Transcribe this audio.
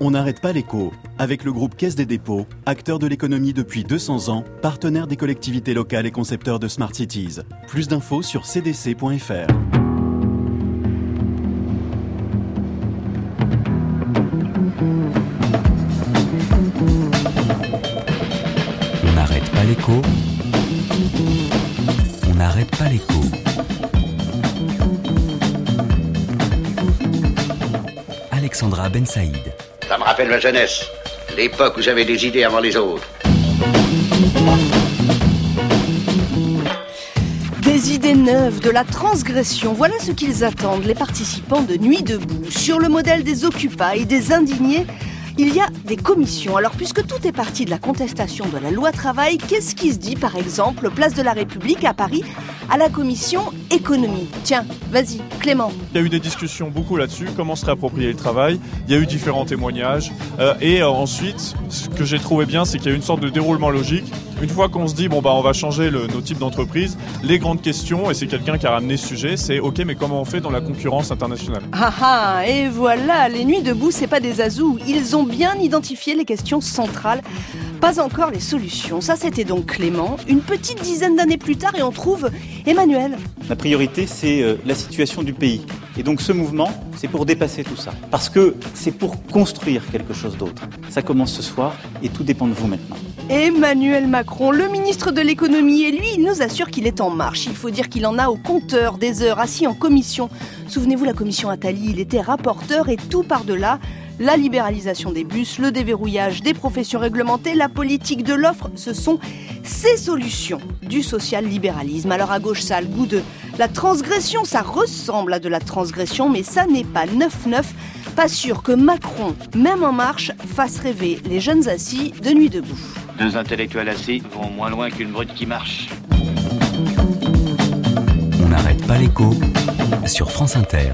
On n'arrête pas l'écho avec le groupe Caisse des dépôts, acteur de l'économie depuis 200 ans, partenaire des collectivités locales et concepteur de Smart Cities. Plus d'infos sur cdc.fr. On n'arrête pas l'écho. On n'arrête pas l'écho. Alexandra Ben Saïd. Ça me rappelle ma jeunesse, l'époque où j'avais des idées avant les autres. Des idées neuves, de la transgression, voilà ce qu'ils attendent, les participants de Nuit debout. Sur le modèle des Occupy, des indignés, il y a des commissions. Alors, puisque tout est parti de la contestation de la loi travail, qu'est-ce qui se dit, par exemple, place de la République à Paris, à la commission économie Tiens, vas-y, Clément. Il y a eu des discussions beaucoup là-dessus, comment se réapproprier le travail. Il y a eu différents témoignages. Euh, et euh, ensuite, ce que j'ai trouvé bien, c'est qu'il y a eu une sorte de déroulement logique. Une fois qu'on se dit, bon, bah, on va changer le, nos types d'entreprises, les grandes questions, et c'est quelqu'un qui a ramené ce sujet, c'est, ok, mais comment on fait dans la concurrence internationale? Ah ah, et voilà, les nuits debout, c'est pas des azous. Ils ont bien identifié les questions centrales, pas encore les solutions. Ça, c'était donc Clément. Une petite dizaine d'années plus tard, et on trouve Emmanuel. La priorité, c'est euh, la situation du pays. Et donc ce mouvement, c'est pour dépasser tout ça. Parce que c'est pour construire quelque chose d'autre. Ça commence ce soir et tout dépend de vous maintenant. Emmanuel Macron, le ministre de l'économie, et lui, il nous assure qu'il est en marche. Il faut dire qu'il en a au compteur des heures assis en commission. Souvenez-vous, la commission Attali, il était rapporteur et tout par-delà. La libéralisation des bus, le déverrouillage des professions réglementées, la politique de l'offre, ce sont ces solutions du social-libéralisme. Alors à gauche, ça a le goût de la transgression, ça ressemble à de la transgression, mais ça n'est pas 9-9. Pas sûr que Macron, même en marche, fasse rêver les jeunes assis de nuit debout. Deux intellectuels assis vont moins loin qu'une brute qui marche. On n'arrête pas l'écho sur France Inter.